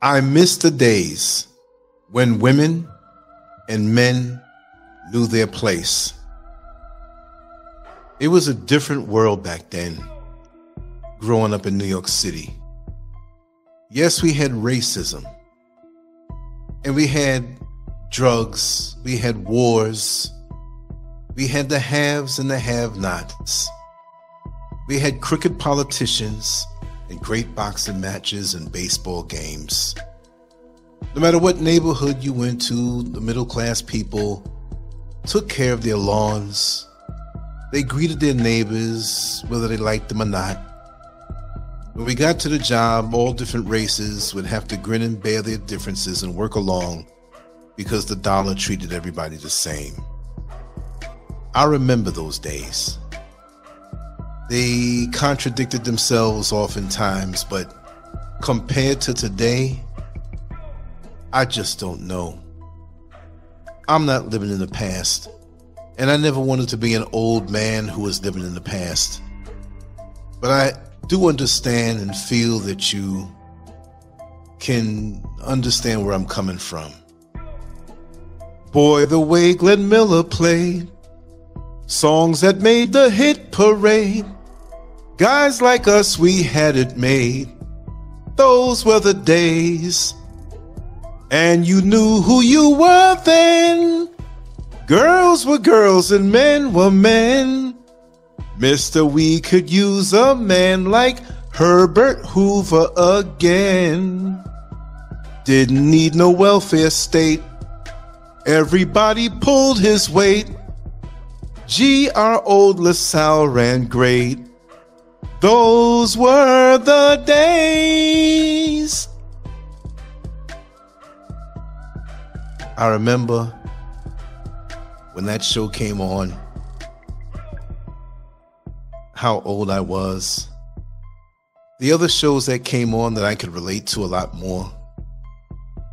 I miss the days when women and men knew their place. It was a different world back then, growing up in New York City. Yes, we had racism, and we had drugs, we had wars, we had the haves and the have nots. We had crooked politicians and great boxing matches and baseball games. No matter what neighborhood you went to, the middle class people took care of their lawns. They greeted their neighbors, whether they liked them or not. When we got to the job, all different races would have to grin and bear their differences and work along because the dollar treated everybody the same. I remember those days. They contradicted themselves oftentimes, but compared to today, I just don't know. I'm not living in the past, and I never wanted to be an old man who was living in the past. But I do understand and feel that you can understand where I'm coming from. Boy, the way Glenn Miller played songs that made the hit parade. Guys like us, we had it made. Those were the days. And you knew who you were then. Girls were girls and men were men. Mister, we could use a man like Herbert Hoover again. Didn't need no welfare state. Everybody pulled his weight. Gee, our old LaSalle ran great. Those were the days. I remember when that show came on, how old I was. The other shows that came on that I could relate to a lot more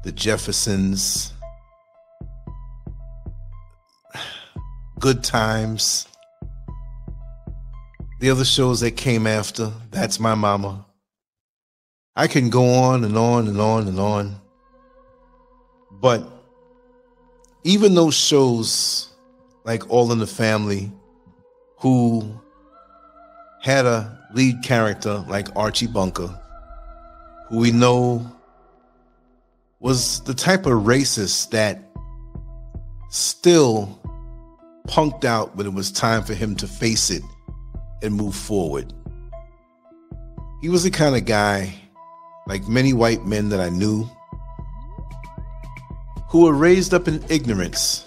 The Jeffersons, Good Times. The other shows that came after, That's My Mama. I can go on and on and on and on. But even those shows like All in the Family, who had a lead character like Archie Bunker, who we know was the type of racist that still punked out when it was time for him to face it and move forward. He was the kind of guy, like many white men that I knew, who were raised up in ignorance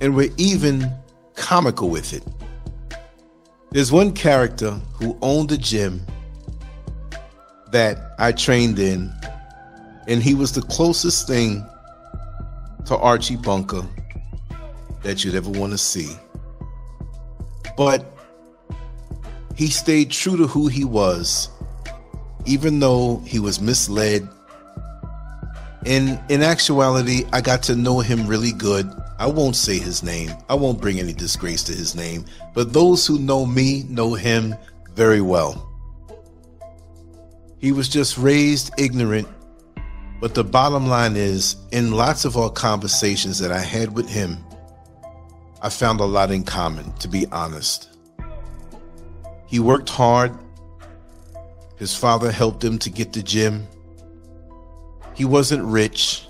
and were even comical with it. There's one character who owned a gym that I trained in, and he was the closest thing to Archie Bunker that you'd ever want to see. But he stayed true to who he was, even though he was misled. In in actuality, I got to know him really good. I won't say his name. I won't bring any disgrace to his name, but those who know me know him very well. He was just raised ignorant, but the bottom line is in lots of our conversations that I had with him, I found a lot in common, to be honest. He worked hard. His father helped him to get the gym. He wasn't rich.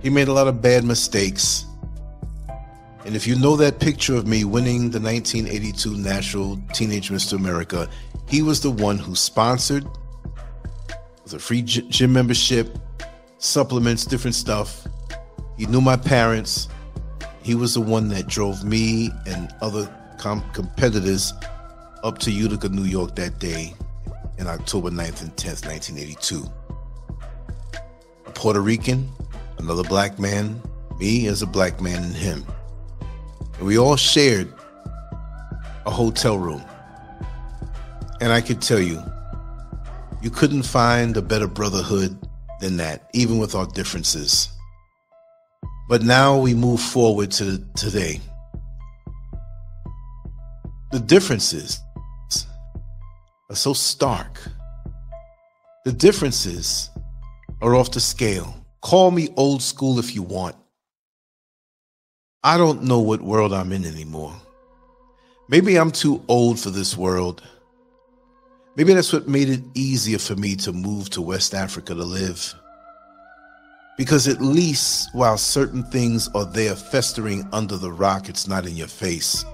He made a lot of bad mistakes. And if you know that picture of me winning the 1982 National Teenage Mr. America, he was the one who sponsored a free gym membership, supplements, different stuff. He knew my parents. He was the one that drove me and other com- competitors up to Utica, New York that day in October 9th and 10th, 1982. A Puerto Rican, another black man, me as a black man, and him. And we all shared a hotel room. And I could tell you, you couldn't find a better brotherhood than that, even with our differences. But now we move forward to today. The differences are so stark. The differences are off the scale. Call me old school if you want. I don't know what world I'm in anymore. Maybe I'm too old for this world. Maybe that's what made it easier for me to move to West Africa to live. Because at least while certain things are there festering under the rock, it's not in your face.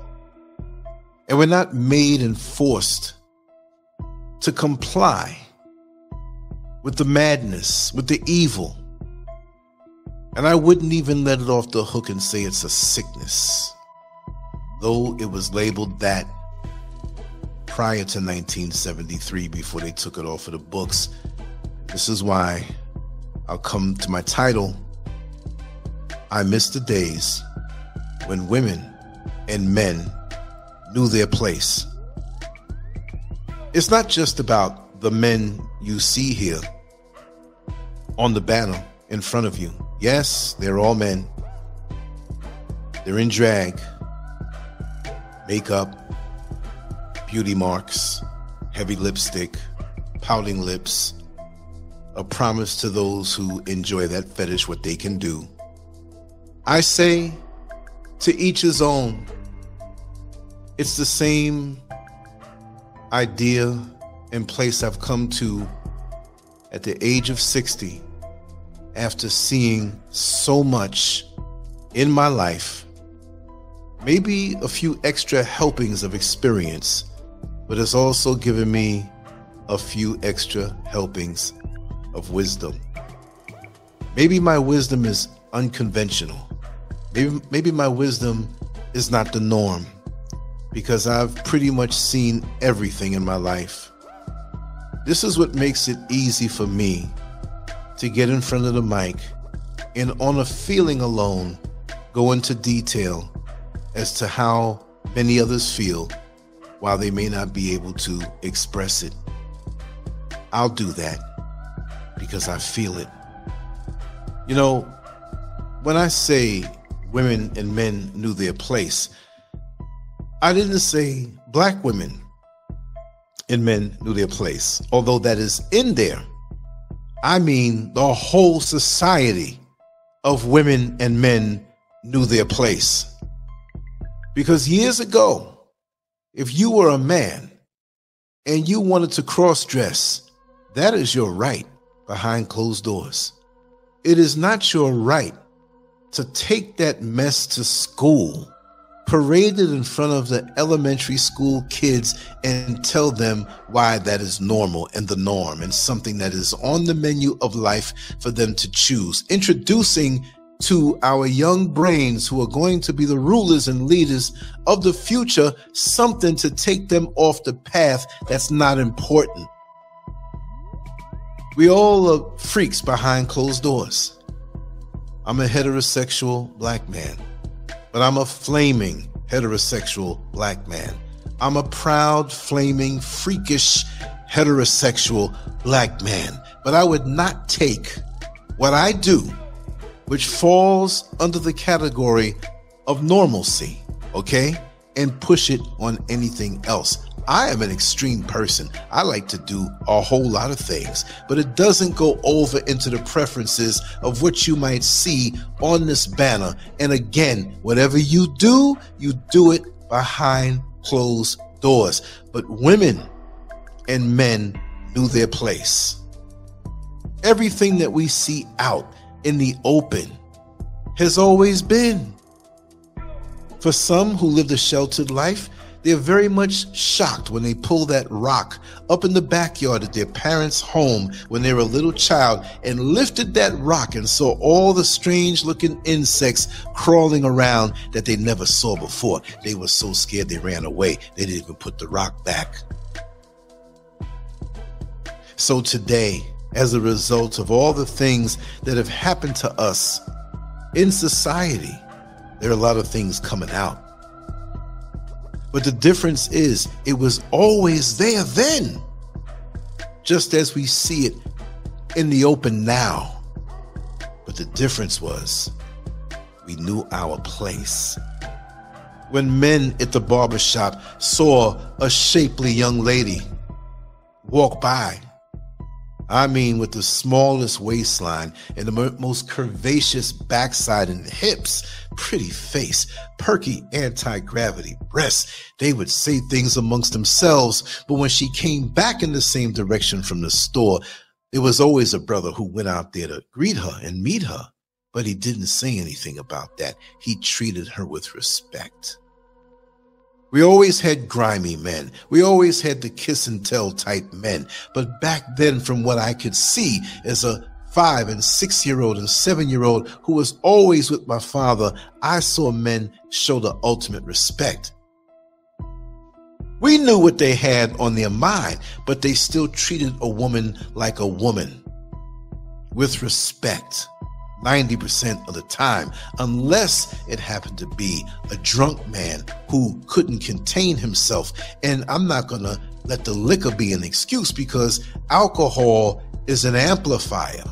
And we're not made and forced to comply with the madness, with the evil. And I wouldn't even let it off the hook and say it's a sickness, though it was labeled that prior to 1973 before they took it off of the books. This is why I'll come to my title. I miss the days when women and men knew their place. It's not just about the men you see here on the banner in front of you. Yes, they're all men. They're in drag, makeup, beauty marks, heavy lipstick, pouting lips, a promise to those who enjoy that fetish what they can do. I say, to each his own. It's the same idea and place I've come to at the age of 60 after seeing so much in my life. Maybe a few extra helpings of experience, but it's also given me a few extra helpings of wisdom. Maybe my wisdom is unconventional. Maybe, maybe my wisdom is not the norm because I've pretty much seen everything in my life. This is what makes it easy for me to get in front of the mic and, on a feeling alone, go into detail as to how many others feel while they may not be able to express it. I'll do that because I feel it. You know, when I say women and men knew their place, I didn't say black women and men knew their place, although that is in there. I mean, the whole society of women and men knew their place. Because years ago, if you were a man and you wanted to cross dress, that is your right behind closed doors. It is not your right to take that mess to school, parade it in front of the elementary school kids, and tell them why that is normal and the norm and something that is on the menu of life for them to choose. Introducing to our young brains who are going to be the rulers and leaders of the future something to take them off the path that's not important. We all are freaks behind closed doors. I'm a heterosexual black man, but I'm a flaming heterosexual black man. I'm a proud, flaming, freakish heterosexual black man, but I would not take what I do, which falls under the category of normalcy, okay, and push it on anything else. I am an extreme person. I like to do a whole lot of things, but it doesn't go over into the preferences of what you might see on this banner. And again, whatever you do, you do it behind closed doors. But women and men knew their place. Everything that we see out in the open has always been. For some who lived a sheltered life, they're very much shocked when they pull that rock up in the backyard at their parents' home when they were a little child and lifted that rock and saw all the strange looking insects crawling around that they never saw before. They were so scared they ran away. They didn't even put the rock back. So today, as a result of all the things that have happened to us in society, there are a lot of things coming out but the difference is, it was always there then, just as we see it in the open now. But the difference was, we knew our place. When men at the barber shop saw a shapely young lady walk by, I mean, with the smallest waistline and the most curvaceous backside and hips, pretty face, perky anti gravity breasts. They would say things amongst themselves, but when she came back in the same direction from the store, there was always a brother who went out there to greet her and meet her, but he didn't say anything about that. He treated her with respect. We always had grimy men. We always had the kiss and tell type men. But back then, from what I could see as a five and six year old and seven year old who was always with my father, I saw men show the ultimate respect. We knew what they had on their mind, but they still treated a woman like a woman with respect. 90% of the time, unless it happened to be a drunk man who couldn't contain himself. And I'm not going to let the liquor be an excuse because alcohol is an amplifier.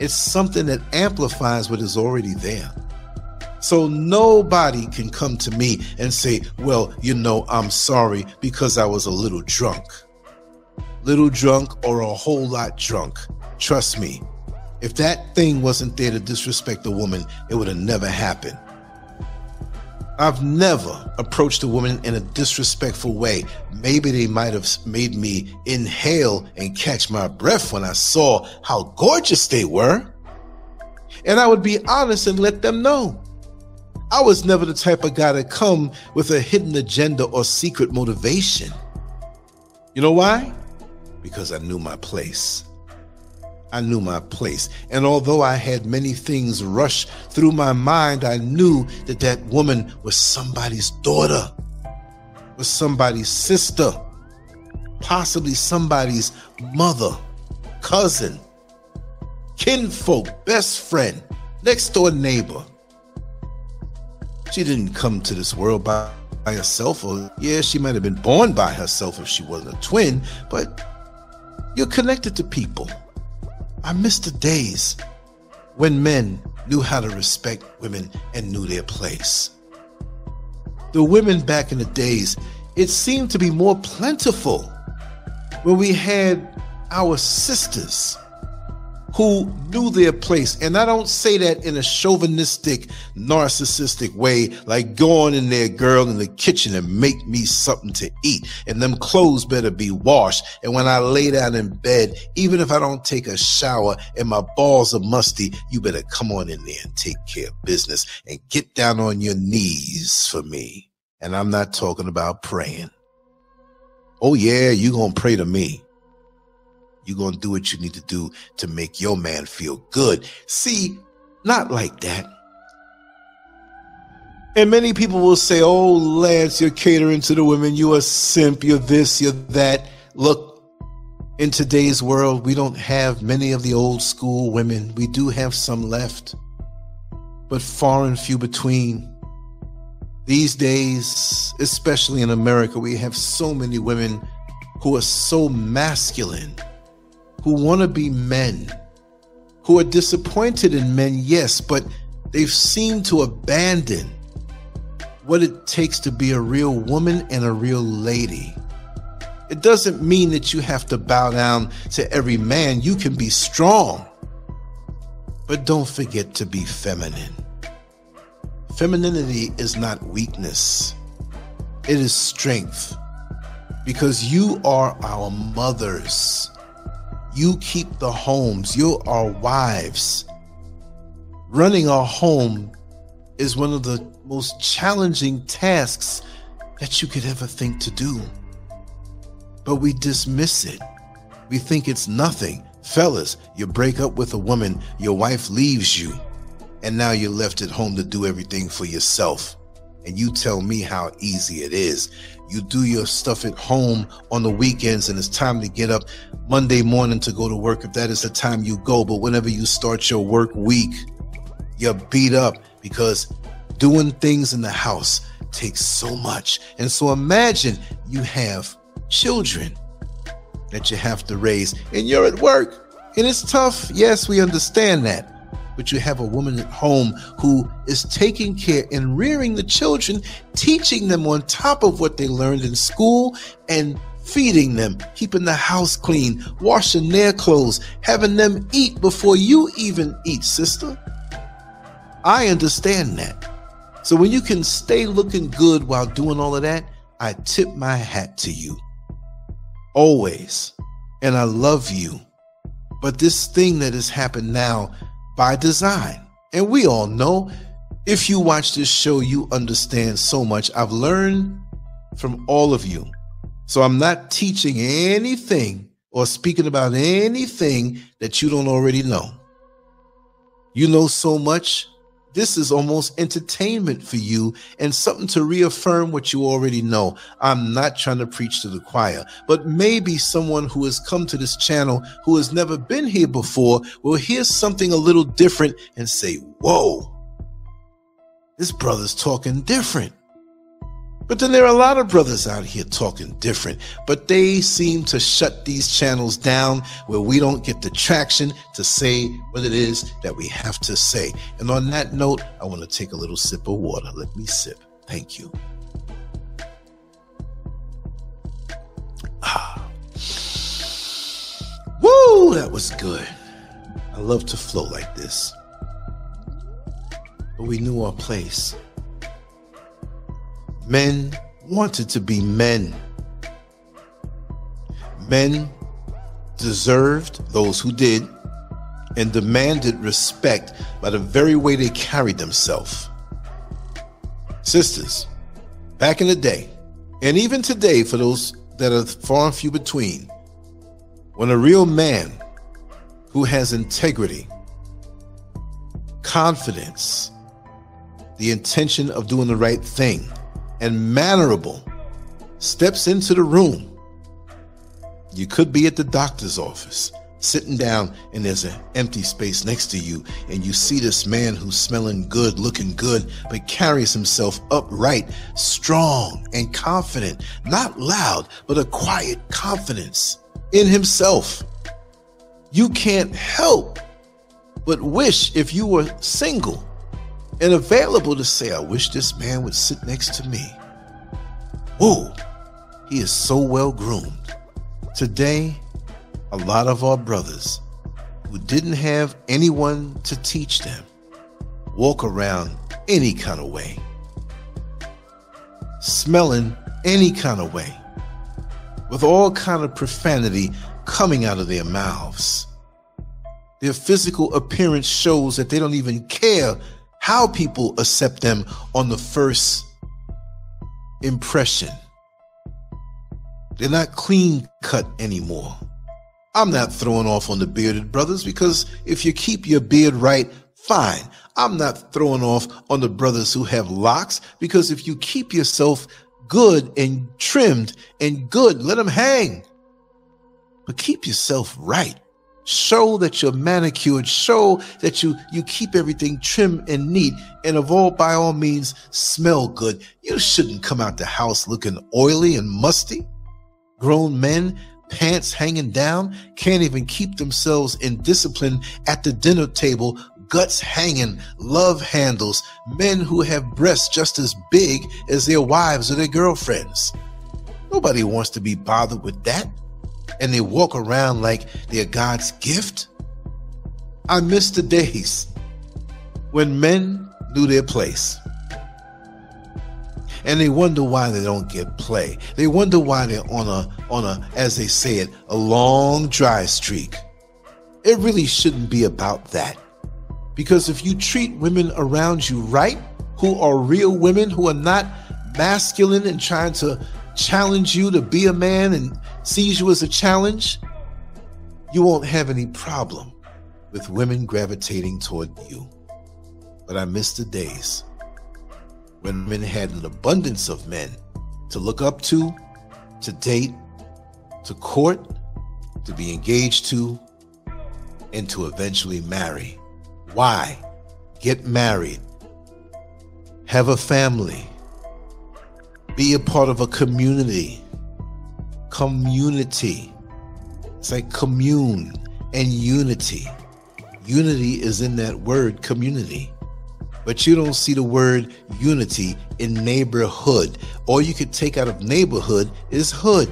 It's something that amplifies what is already there. So nobody can come to me and say, well, you know, I'm sorry because I was a little drunk. Little drunk or a whole lot drunk. Trust me, if that thing wasn't there to disrespect a woman, it would have never happened. I've never approached a woman in a disrespectful way. Maybe they might have made me inhale and catch my breath when I saw how gorgeous they were. And I would be honest and let them know. I was never the type of guy to come with a hidden agenda or secret motivation. You know why? Because I knew my place. I knew my place. And although I had many things rush through my mind, I knew that that woman was somebody's daughter, was somebody's sister, possibly somebody's mother, cousin, kinfolk, best friend, next door neighbor. She didn't come to this world by, by herself, or yeah, she might have been born by herself if she wasn't a twin, but you're connected to people I miss the days when men knew how to respect women and knew their place. The women back in the days, it seemed to be more plentiful when we had our sisters who knew their place. And I don't say that in a chauvinistic, narcissistic way, like go on in there, girl, in the kitchen and make me something to eat. And them clothes better be washed. And when I lay down in bed, even if I don't take a shower and my balls are musty, you better come on in there and take care of business and get down on your knees for me. And I'm not talking about praying. Oh yeah, you gonna pray to me. You're going to do what you need to do to make your man feel good. See, not like that. And many people will say, Oh, Lance, you're catering to the women. You're a simp. You're this, you're that. Look, in today's world, we don't have many of the old school women. We do have some left, but far and few between. These days, especially in America, we have so many women who are so masculine who want to be men, who are disappointed in men, yes, but they've seemed to abandon what it takes to be a real woman and a real lady. It doesn't mean that you have to bow down to every man. You can be strong, but don't forget to be feminine. Femininity is not weakness, it is strength because you are our mothers. You keep the homes. You are wives. Running a home is one of the most challenging tasks that you could ever think to do. But we dismiss it. We think it's nothing. Fellas, you break up with a woman, your wife leaves you, and now you're left at home to do everything for yourself. And you tell me how easy it is. You do your stuff at home on the weekends, and it's time to get up Monday morning to go to work if that is the time you go. But whenever you start your work week, you're beat up because doing things in the house takes so much. And so imagine you have children that you have to raise, and you're at work, and it's tough. Yes, we understand that but you have a woman at home who is taking care and rearing the children, teaching them on top of what they learned in school and feeding them, keeping the house clean, washing their clothes, having them eat before you even eat, sister. I understand that. So when you can stay looking good while doing all of that, I tip my hat to you. Always. And I love you. But this thing that has happened now by design, and we all know if you watch this show, you understand so much. I've learned from all of you. So I'm not teaching anything or speaking about anything that you don't already know. You know so much. This is almost entertainment for you and something to reaffirm what you already know. I'm not trying to preach to the choir, but maybe someone who has come to this channel who has never been here before will hear something a little different and say, Whoa, this brother's talking different. But then there are a lot of brothers out here talking different, but they seem to shut these channels down where we don't get the traction to say what it is that we have to say. And on that note, I want to take a little sip of water. Let me sip. Thank you. Ah. Woo, that was good. I love to flow like this. But we knew our place. Men wanted to be men. Men deserved, those who did, and demanded respect by the very way they carried themselves. Sisters, back in the day, and even today for those that are far and few between, when a real man who has integrity, confidence, the intention of doing the right thing, and mannerable steps into the room. You could be at the doctor's office, sitting down, and there's an empty space next to you, and you see this man who's smelling good, looking good, but carries himself upright, strong, and confident. Not loud, but a quiet confidence in himself. You can't help but wish if you were single and available to say, I wish this man would sit next to me. Whoa, he is so well groomed. Today, a lot of our brothers who didn't have anyone to teach them walk around any kind of way, smelling any kind of way, with all kind of profanity coming out of their mouths. Their physical appearance shows that they don't even care how people accept them on the first impression. They're not clean cut anymore. I'm not throwing off on the bearded brothers because if you keep your beard right, fine. I'm not throwing off on the brothers who have locks because if you keep yourself good and trimmed and good, let them hang. But keep yourself right. Show that you're manicured. Show that you, you keep everything trim and neat. And of all, by all means, smell good. You shouldn't come out the house looking oily and musty. Grown men, pants hanging down, can't even keep themselves in discipline at the dinner table, guts hanging, love handles, men who have breasts just as big as their wives or their girlfriends. Nobody wants to be bothered with that and they walk around like they're God's gift. I miss the days when men knew their place. And they wonder why they don't get play. They wonder why they're on a on a as they say it, a long dry streak. It really shouldn't be about that. Because if you treat women around you right, who are real women who are not masculine and trying to challenge you to be a man and sees you as a challenge, you won't have any problem with women gravitating toward you. But I miss the days when men had an abundance of men to look up to, to date, to court, to be engaged to, and to eventually marry. Why? Get married, have a family, be a part of a community. Community. It's like commune and unity. Unity is in that word community. But you don't see the word unity in neighborhood. All you could take out of neighborhood is hood.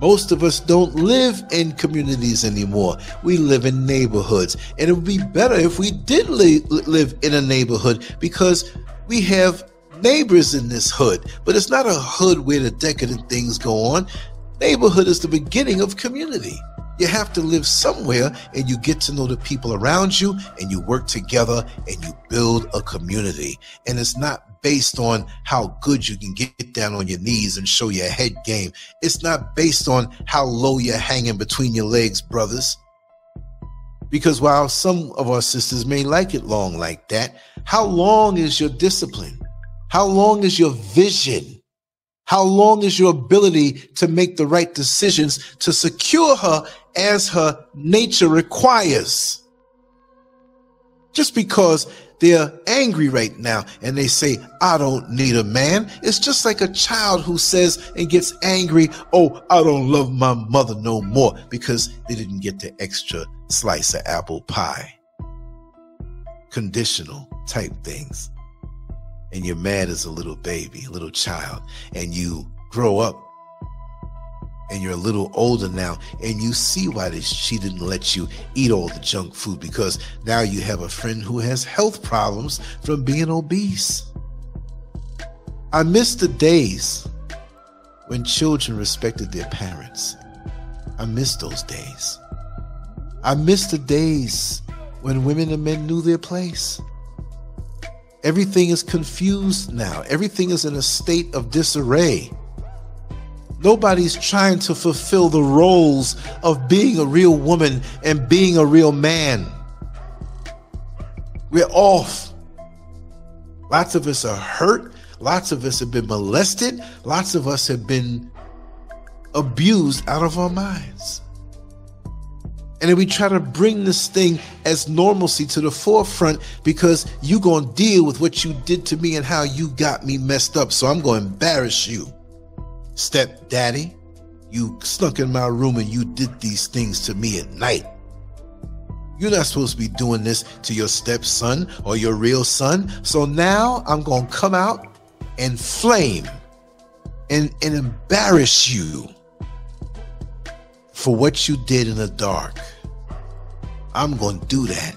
Most of us don't live in communities anymore. We live in neighborhoods. And it would be better if we did li- live in a neighborhood because we have neighbors in this hood. But it's not a hood where the decadent things go on. Neighborhood is the beginning of community. You have to live somewhere and you get to know the people around you and you work together and you build a community. And it's not based on how good you can get down on your knees and show your head game. It's not based on how low you're hanging between your legs, brothers. Because while some of our sisters may like it long like that, how long is your discipline? How long is your vision? How long is your ability to make the right decisions to secure her as her nature requires? Just because they're angry right now and they say, I don't need a man. It's just like a child who says and gets angry, Oh, I don't love my mother no more because they didn't get the extra slice of apple pie. Conditional type things and you're mad as a little baby, a little child, and you grow up and you're a little older now and you see why this, she didn't let you eat all the junk food because now you have a friend who has health problems from being obese. I miss the days when children respected their parents. I miss those days. I miss the days when women and men knew their place. Everything is confused now. Everything is in a state of disarray. Nobody's trying to fulfill the roles of being a real woman and being a real man. We're off. Lots of us are hurt. Lots of us have been molested. Lots of us have been abused out of our minds. And then we try to bring this thing as normalcy to the forefront because you going to deal with what you did to me and how you got me messed up. So I'm going to embarrass you. Stepdaddy, you snuck in my room and you did these things to me at night. You're not supposed to be doing this to your stepson or your real son. So now I'm going to come out and flame and, and embarrass you for what you did in the dark. I'm going to do that.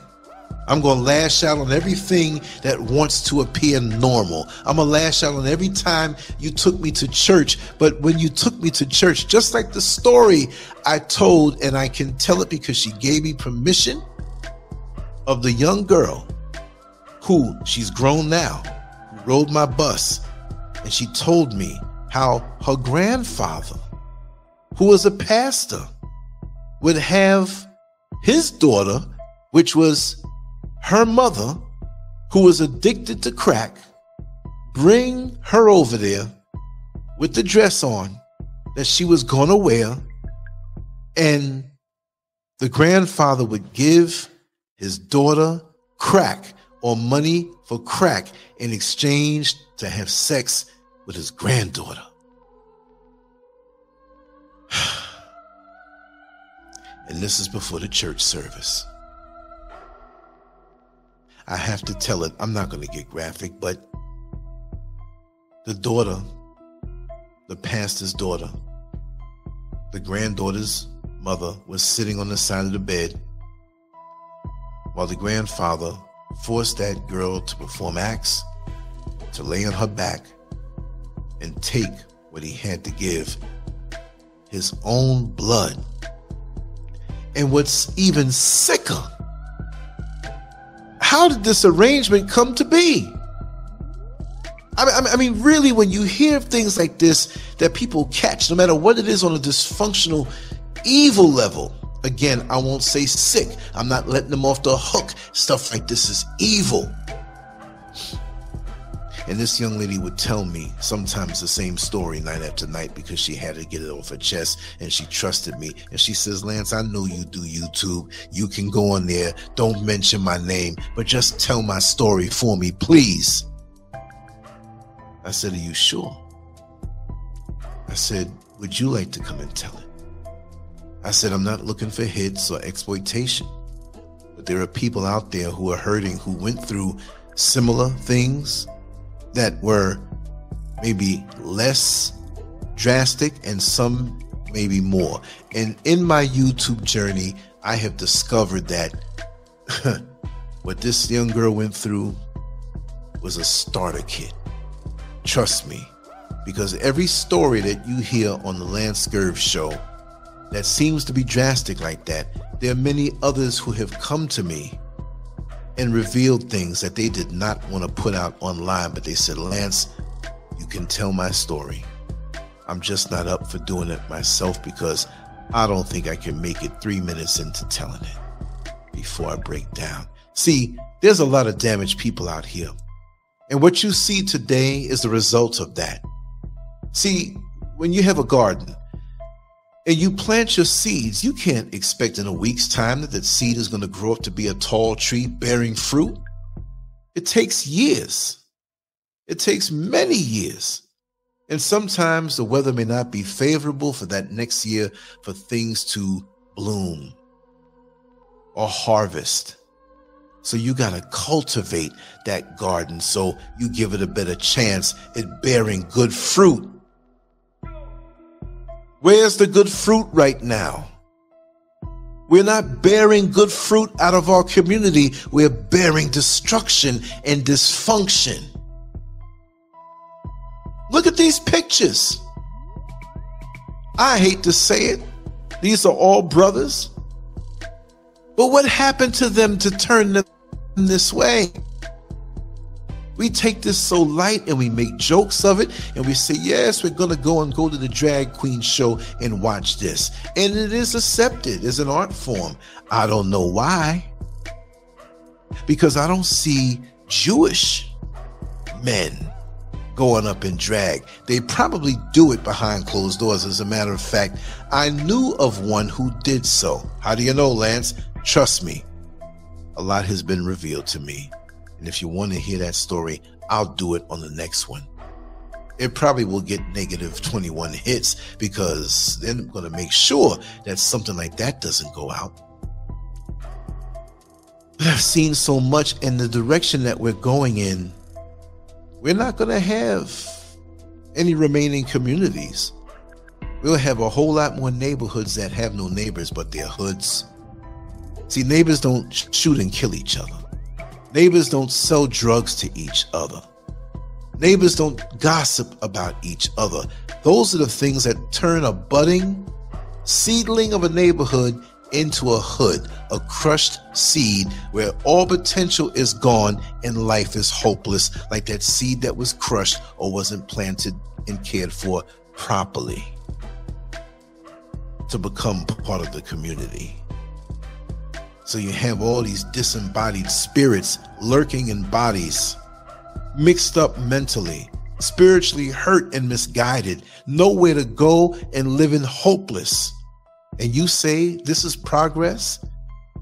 I'm going to lash out on everything that wants to appear normal. I'm going to lash out on every time you took me to church. But when you took me to church, just like the story I told, and I can tell it because she gave me permission of the young girl who she's grown now, who rode my bus, and she told me how her grandfather, who was a pastor, would have his daughter, which was her mother, who was addicted to crack, bring her over there with the dress on that she was going to wear. And the grandfather would give his daughter crack or money for crack in exchange to have sex with his granddaughter. And this is before the church service. I have to tell it, I'm not going to get graphic, but the daughter, the pastor's daughter, the granddaughter's mother was sitting on the side of the bed while the grandfather forced that girl to perform acts, to lay on her back, and take what he had to give his own blood and what's even sicker, how did this arrangement come to be? I mean, I mean, really, when you hear things like this that people catch, no matter what it is on a dysfunctional, evil level, again, I won't say sick. I'm not letting them off the hook. Stuff like this is evil. And this young lady would tell me sometimes the same story night after night because she had to get it off her chest and she trusted me. And she says, Lance, I know you do YouTube. You can go on there. Don't mention my name, but just tell my story for me, please. I said, Are you sure? I said, Would you like to come and tell it? I said, I'm not looking for hits or exploitation, but there are people out there who are hurting, who went through similar things that were maybe less drastic and some maybe more. And in my YouTube journey, I have discovered that what this young girl went through was a starter kit. Trust me, because every story that you hear on the Lance Scurv show that seems to be drastic like that, there are many others who have come to me and revealed things that they did not want to put out online, but they said, Lance, you can tell my story. I'm just not up for doing it myself because I don't think I can make it three minutes into telling it before I break down. See, there's a lot of damaged people out here. And what you see today is the result of that. See, when you have a garden and you plant your seeds, you can't expect in a week's time that that seed is going to grow up to be a tall tree bearing fruit. It takes years. It takes many years. And sometimes the weather may not be favorable for that next year for things to bloom or harvest. So you got to cultivate that garden so you give it a better chance at bearing good fruit. Where's the good fruit right now? We're not bearing good fruit out of our community. We're bearing destruction and dysfunction. Look at these pictures. I hate to say it. These are all brothers. But what happened to them to turn them this way? We take this so light and we make jokes of it and we say, yes, we're going to go and go to the drag queen show and watch this. And it is accepted as an art form. I don't know why. Because I don't see Jewish men going up in drag. They probably do it behind closed doors. As a matter of fact, I knew of one who did so. How do you know, Lance? Trust me, a lot has been revealed to me. And if you want to hear that story, I'll do it on the next one. It probably will get negative 21 hits because then I'm going to make sure that something like that doesn't go out. But I've seen so much in the direction that we're going in we're not going to have any remaining communities. We'll have a whole lot more neighborhoods that have no neighbors, but they're hoods. See, neighbors don't shoot and kill each other. Neighbors don't sell drugs to each other. Neighbors don't gossip about each other. Those are the things that turn a budding seedling of a neighborhood into a hood, a crushed seed where all potential is gone and life is hopeless, like that seed that was crushed or wasn't planted and cared for properly to become part of the community. So you have all these disembodied spirits lurking in bodies, mixed up mentally, spiritually hurt and misguided, nowhere to go and living hopeless. And you say this is progress,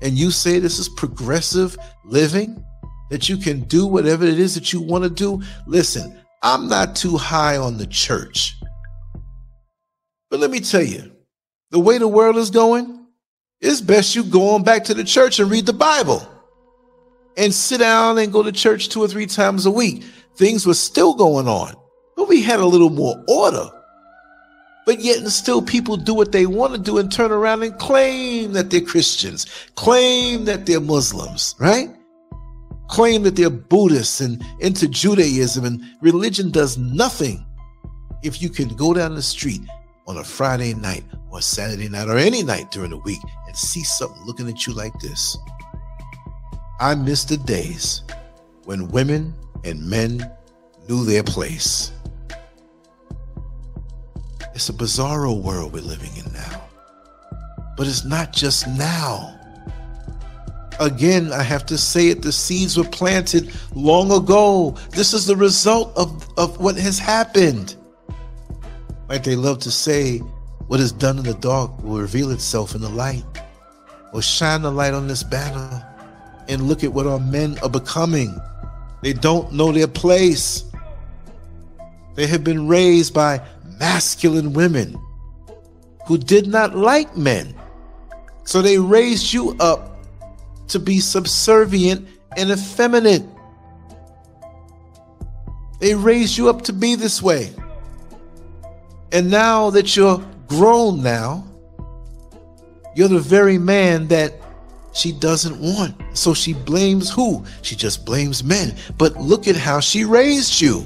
and you say this is progressive living, that you can do whatever it is that you want to do, listen, I'm not too high on the church. But let me tell you, the way the world is going, it's best you go on back to the church and read the Bible and sit down and go to church two or three times a week. Things were still going on, but we had a little more order. But yet, and still, people do what they want to do and turn around and claim that they're Christians, claim that they're Muslims, right? Claim that they're Buddhists and into Judaism, and religion does nothing if you can go down the street on a Friday night or Saturday night or any night during the week and see something looking at you like this. I miss the days when women and men knew their place. It's a bizarro world we're living in now. But it's not just now. Again, I have to say it the seeds were planted long ago. This is the result of, of what has happened. Like they love to say, what is done in the dark will reveal itself in the light. Well, shine the light on this banner and look at what our men are becoming. They don't know their place. They have been raised by masculine women who did not like men. So they raised you up to be subservient and effeminate. They raised you up to be this way. And now that you're grown now. You're the very man that she doesn't want. So she blames who? She just blames men. But look at how she raised you.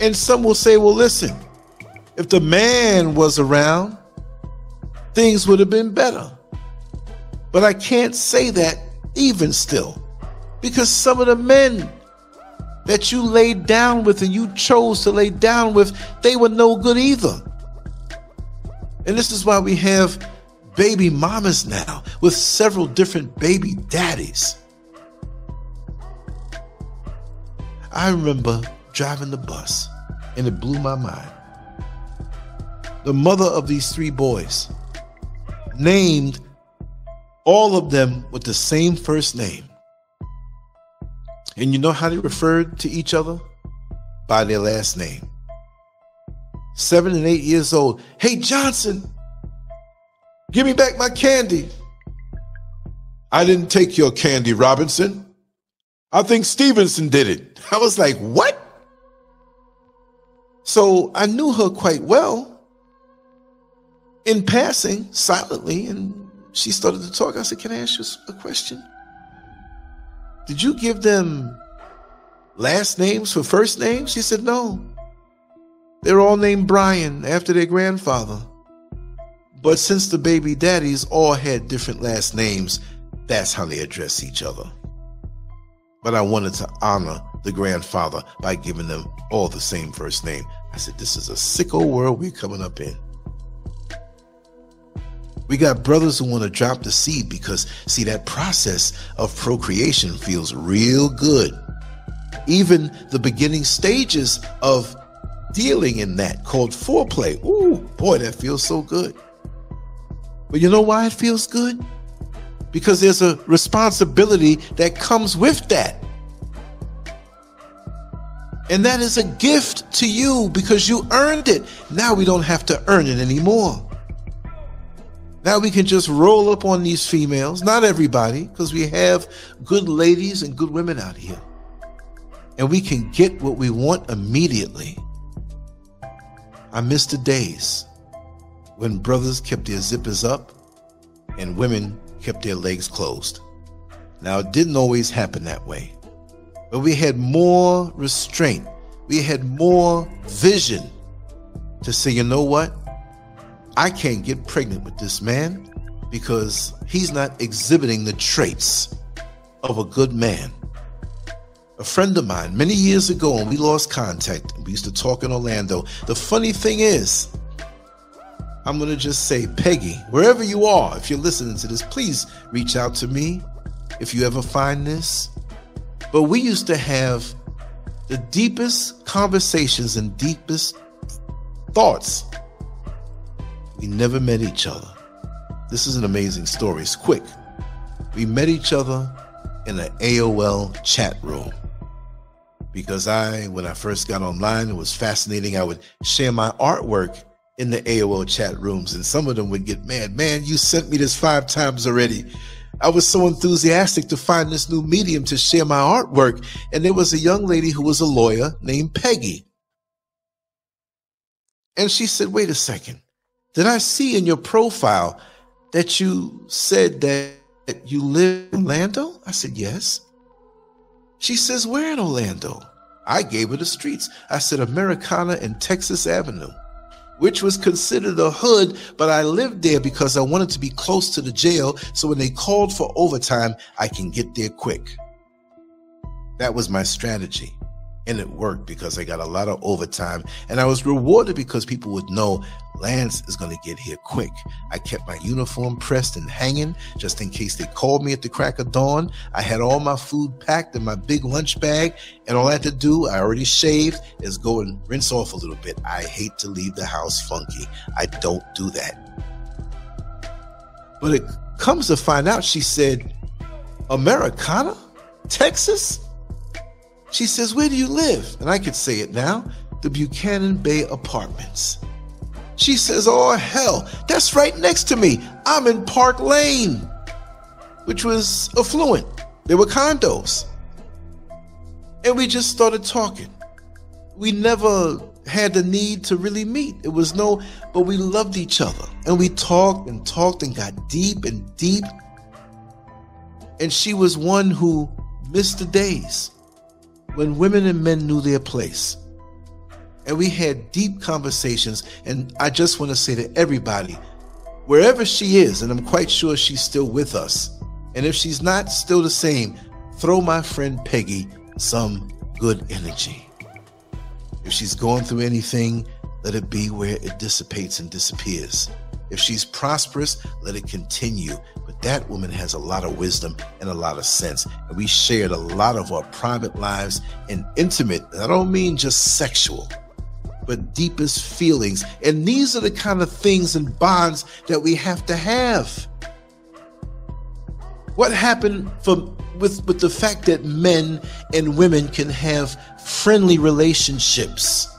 And some will say, well, listen, if the man was around, things would have been better. But I can't say that even still, because some of the men that you laid down with and you chose to lay down with, they were no good either. And this is why we have baby mamas now with several different baby daddies. I remember driving the bus and it blew my mind. The mother of these three boys named all of them with the same first name. And you know how they referred to each other? By their last name. Seven and eight years old. Hey, Johnson, give me back my candy. I didn't take your candy, Robinson. I think Stevenson did it. I was like, what? So I knew her quite well in passing, silently, and she started to talk. I said, Can I ask you a question? Did you give them last names for first names? She said, No. They're all named Brian after their grandfather. But since the baby daddies all had different last names, that's how they address each other. But I wanted to honor the grandfather by giving them all the same first name. I said, This is a sicko world we're coming up in. We got brothers who want to drop the seed because, see, that process of procreation feels real good. Even the beginning stages of dealing in that called foreplay. Ooh, boy, that feels so good. But you know why it feels good? Because there's a responsibility that comes with that. And that is a gift to you because you earned it. Now we don't have to earn it anymore. Now we can just roll up on these females, not everybody, because we have good ladies and good women out here. And we can get what we want immediately. I miss the days when brothers kept their zippers up and women kept their legs closed. Now, it didn't always happen that way, but we had more restraint. We had more vision to say, you know what? I can't get pregnant with this man because he's not exhibiting the traits of a good man. A friend of mine, many years ago, when we lost contact, we used to talk in Orlando. The funny thing is, I'm going to just say, Peggy, wherever you are, if you're listening to this, please reach out to me if you ever find this. But we used to have the deepest conversations and deepest thoughts we never met each other. This is an amazing story. It's quick. We met each other in an AOL chat room because I, when I first got online, it was fascinating. I would share my artwork in the AOL chat rooms, and some of them would get mad. Man, you sent me this five times already. I was so enthusiastic to find this new medium to share my artwork. And there was a young lady who was a lawyer named Peggy. And she said, Wait a second. Did I see in your profile that you said that you live in Orlando? I said, Yes. She says, Where in Orlando? I gave her the streets. I said, Americana and Texas Avenue, which was considered a hood, but I lived there because I wanted to be close to the jail. So when they called for overtime, I can get there quick. That was my strategy. And it worked because I got a lot of overtime and I was rewarded because people would know Lance is going to get here quick. I kept my uniform pressed and hanging just in case they called me at the crack of dawn. I had all my food packed in my big lunch bag and all I had to do, I already shaved, is go and rinse off a little bit. I hate to leave the house funky. I don't do that. But it comes to find out, she said, Americana? Texas? She says, Where do you live? And I could say it now the Buchanan Bay Apartments. She says, Oh, hell, that's right next to me. I'm in Park Lane, which was affluent. There were condos. And we just started talking. We never had the need to really meet. It was no, but we loved each other and we talked and talked and got deep and deep. And she was one who missed the days when women and men knew their place. And we had deep conversations. And I just want to say to everybody, wherever she is, and I'm quite sure she's still with us, and if she's not still the same, throw my friend Peggy some good energy. If she's going through anything, let it be where it dissipates and disappears. If she's prosperous, let it continue. But that woman has a lot of wisdom and a lot of sense. And we shared a lot of our private lives and intimate, I don't mean just sexual, but deepest feelings. And these are the kind of things and bonds that we have to have. What happened with, with the fact that men and women can have friendly relationships,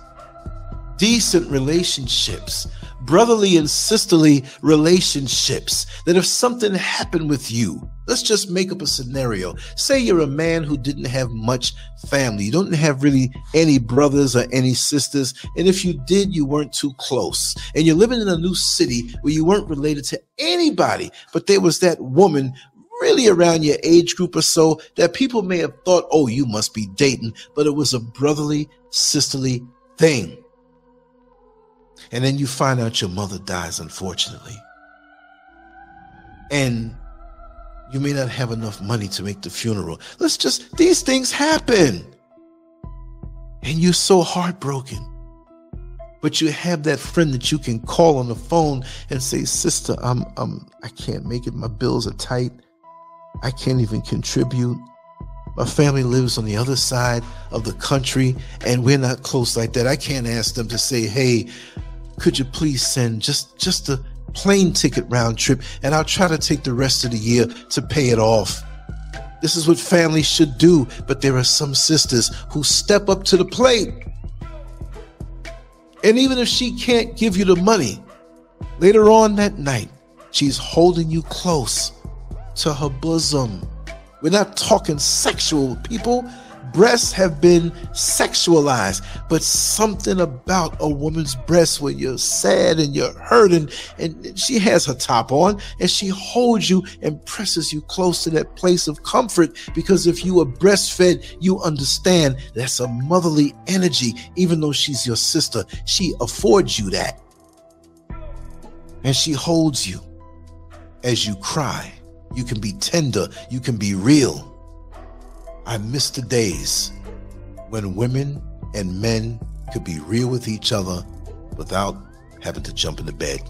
decent relationships, brotherly and sisterly relationships? That if something happened with you, let's just make up a scenario. Say you're a man who didn't have much family, you don't have really any brothers or any sisters, and if you did, you weren't too close, and you're living in a new city where you weren't related to anybody, but there was that woman really around your age group or so that people may have thought, oh, you must be dating, but it was a brotherly, sisterly thing. And then you find out your mother dies, unfortunately. And you may not have enough money to make the funeral. Let's just, these things happen. And you're so heartbroken. But you have that friend that you can call on the phone and say, Sister, I'm, I'm, I can't make it. My bills are tight. I can't even contribute. My family lives on the other side of the country and we're not close like that. I can't ask them to say, "Hey, could you please send just just a plane ticket round trip and I'll try to take the rest of the year to pay it off." This is what families should do, but there are some sisters who step up to the plate. And even if she can't give you the money, later on that night, she's holding you close to her bosom. We're not talking sexual, people. Breasts have been sexualized, but something about a woman's breast when you're sad and you're hurting, and she has her top on and she holds you and presses you close to that place of comfort. Because if you are breastfed, you understand that's a motherly energy, even though she's your sister, she affords you that. And she holds you as you cry you can be tender. You can be real. I miss the days when women and men could be real with each other without having to jump into bed.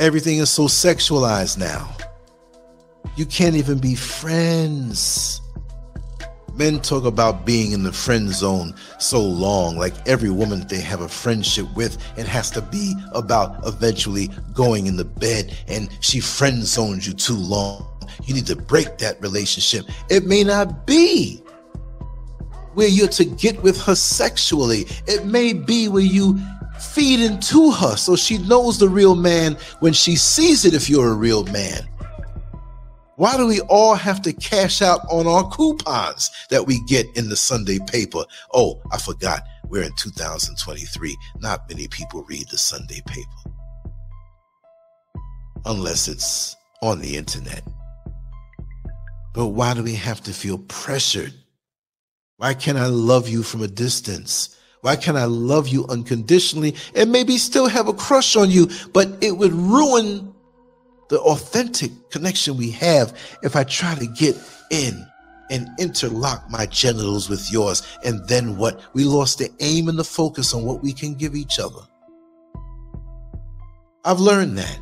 Everything is so sexualized now. You can't even be friends. Men talk about being in the friend zone so long, like every woman they have a friendship with, it has to be about eventually going in the bed, and she friend zones you too long. You need to break that relationship. It may not be where you're to get with her sexually, it may be where you feed into her so she knows the real man when she sees it if you're a real man. Why do we all have to cash out on our coupons that we get in the Sunday paper? Oh, I forgot. We're in 2023. Not many people read the Sunday paper. Unless it's on the internet. But why do we have to feel pressured? Why can't I love you from a distance? Why can't I love you unconditionally and maybe still have a crush on you, but it would ruin the authentic connection we have if I try to get in and interlock my genitals with yours. And then what? We lost the aim and the focus on what we can give each other. I've learned that.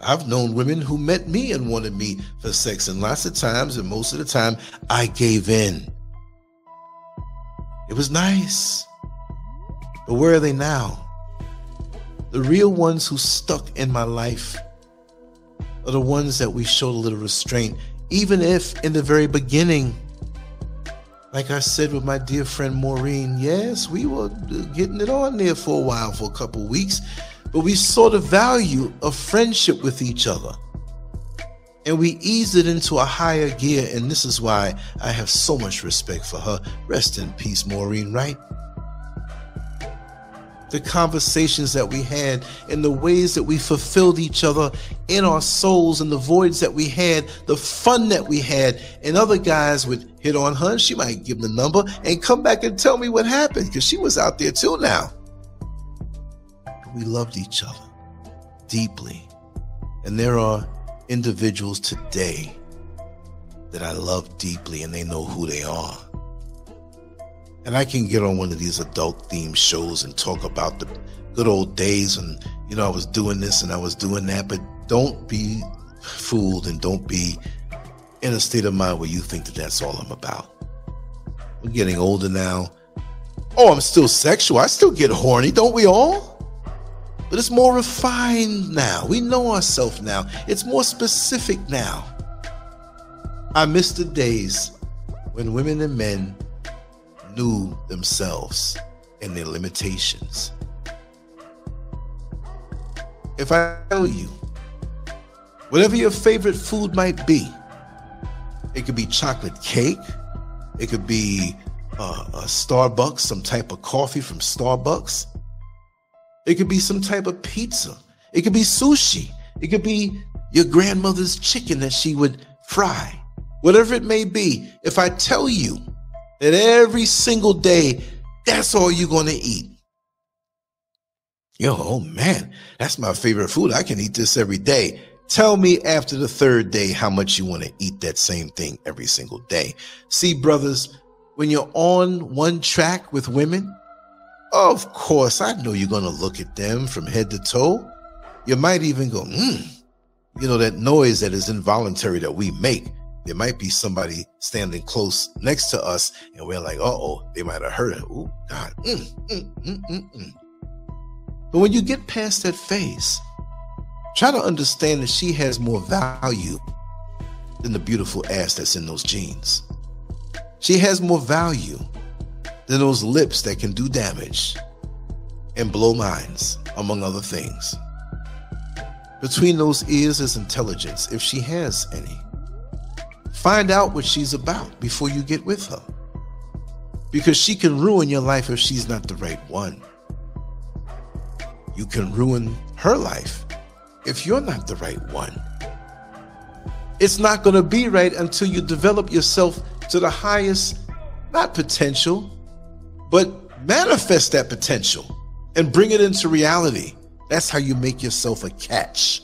I've known women who met me and wanted me for sex, and lots of times, and most of the time, I gave in. It was nice. But where are they now? The real ones who stuck in my life are the ones that we showed a little restraint, even if in the very beginning, like I said with my dear friend Maureen, yes, we were getting it on there for a while, for a couple weeks, but we saw the value of friendship with each other. and we eased it into a higher gear. And this is why I have so much respect for her. Rest in peace, Maureen Wright. The conversations that we had and the ways that we fulfilled each other in our souls and the voids that we had, the fun that we had. And other guys would hit on her. She might give them the number and come back and tell me what happened because she was out there too now. We loved each other deeply. And there are individuals today that I love deeply and they know who they are. And I can get on one of these adult themed shows and talk about the good old days and, you know, I was doing this and I was doing that, but don't be fooled and don't be in a state of mind where you think that that's all I'm about. We're getting older now. Oh, I'm still sexual. I still get horny, don't we all? But it's more refined now. We know ourselves now. It's more specific now. I miss the days when women and men knew themselves and their limitations. If I tell you, whatever your favorite food might be, it could be chocolate cake, it could be uh, a Starbucks, some type of coffee from Starbucks, it could be some type of pizza. It could be sushi. It could be your grandmother's chicken that she would fry. Whatever it may be, if I tell you that every single day, that's all you're going to eat. Yo, oh man, that's my favorite food. I can eat this every day. Tell me after the third day how much you want to eat that same thing every single day. See, brothers, when you're on one track with women, of course, I know you're going to look at them from head to toe. You might even go, hmm. You know, that noise that is involuntary that we make. There might be somebody standing close next to us, and we're like, uh oh, they might have heard it. Oh, God. Mm, mm, mm, mm, mm. But when you get past that phase, try to understand that she has more value than the beautiful ass that's in those jeans. She has more value than those lips that can do damage and blow minds, among other things. Between those ears is intelligence, if she has any. Find out what she's about before you get with her. Because she can ruin your life if she's not the right one. You can ruin her life if you're not the right one. It's not going to be right until you develop yourself to the highest, not potential, but manifest that potential and bring it into reality. That's how you make yourself a catch.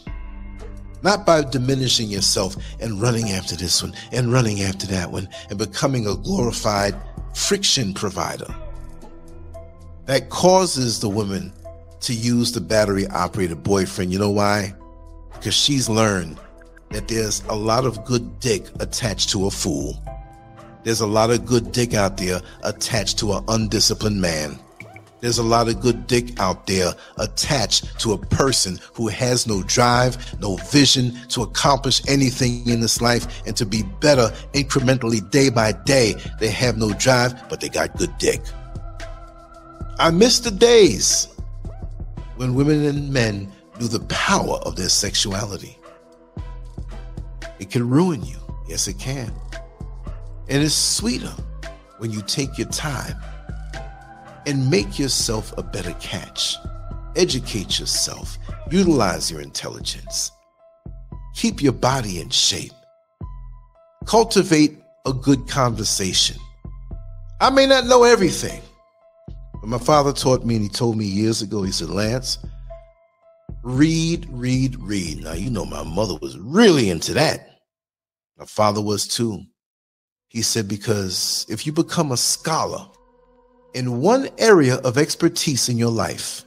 Not by diminishing yourself and running after this one and running after that one and becoming a glorified friction provider. That causes the woman to use the battery operated boyfriend. You know why? Because she's learned that there's a lot of good dick attached to a fool. There's a lot of good dick out there attached to an undisciplined man. There's a lot of good dick out there attached to a person who has no drive, no vision to accomplish anything in this life and to be better incrementally day by day. They have no drive, but they got good dick. I miss the days when women and men knew the power of their sexuality. It can ruin you. Yes, it can. And it's sweeter when you take your time and make yourself a better catch. Educate yourself, utilize your intelligence, keep your body in shape, cultivate a good conversation. I may not know everything, but my father taught me and he told me years ago, he said, Lance, read, read, read. Now, you know, my mother was really into that. My father was too. He said, because if you become a scholar in one area of expertise in your life,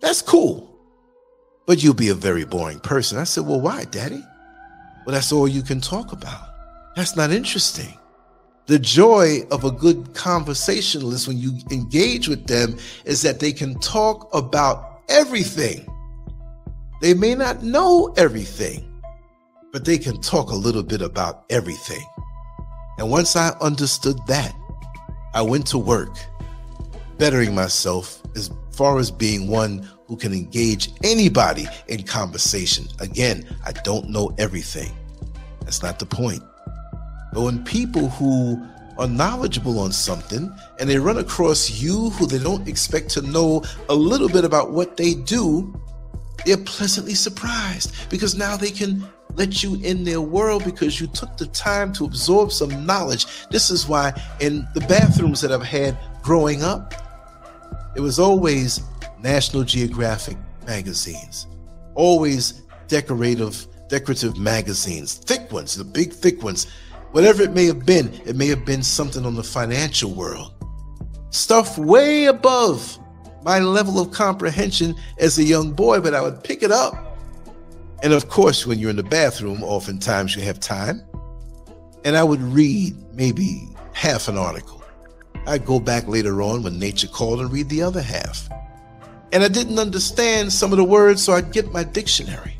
that's cool, but you'll be a very boring person. I said, well, why, daddy? Well, that's all you can talk about. That's not interesting. The joy of a good conversationalist when you engage with them is that they can talk about everything. They may not know everything, but they can talk a little bit about everything. And once I understood that, I went to work, bettering myself as far as being one who can engage anybody in conversation. Again, I don't know everything, That's not the point. But when people who are knowledgeable on something and they run across you who they don't expect to know a little bit about what they do, they're pleasantly surprised because now they can let you in their world because you took the time to absorb some knowledge. This is why in the bathrooms that I've had growing up, it was always National Geographic magazines, always decorative decorative magazines, thick ones, the big thick ones. Whatever it may have been, it may have been something on the financial world. Stuff way above my level of comprehension as a young boy, but I would pick it up. And of course, when you're in the bathroom, oftentimes you have time. And I would read maybe half an article. I'd go back later on when nature called and read the other half. And I didn't understand some of the words, so I'd get my dictionary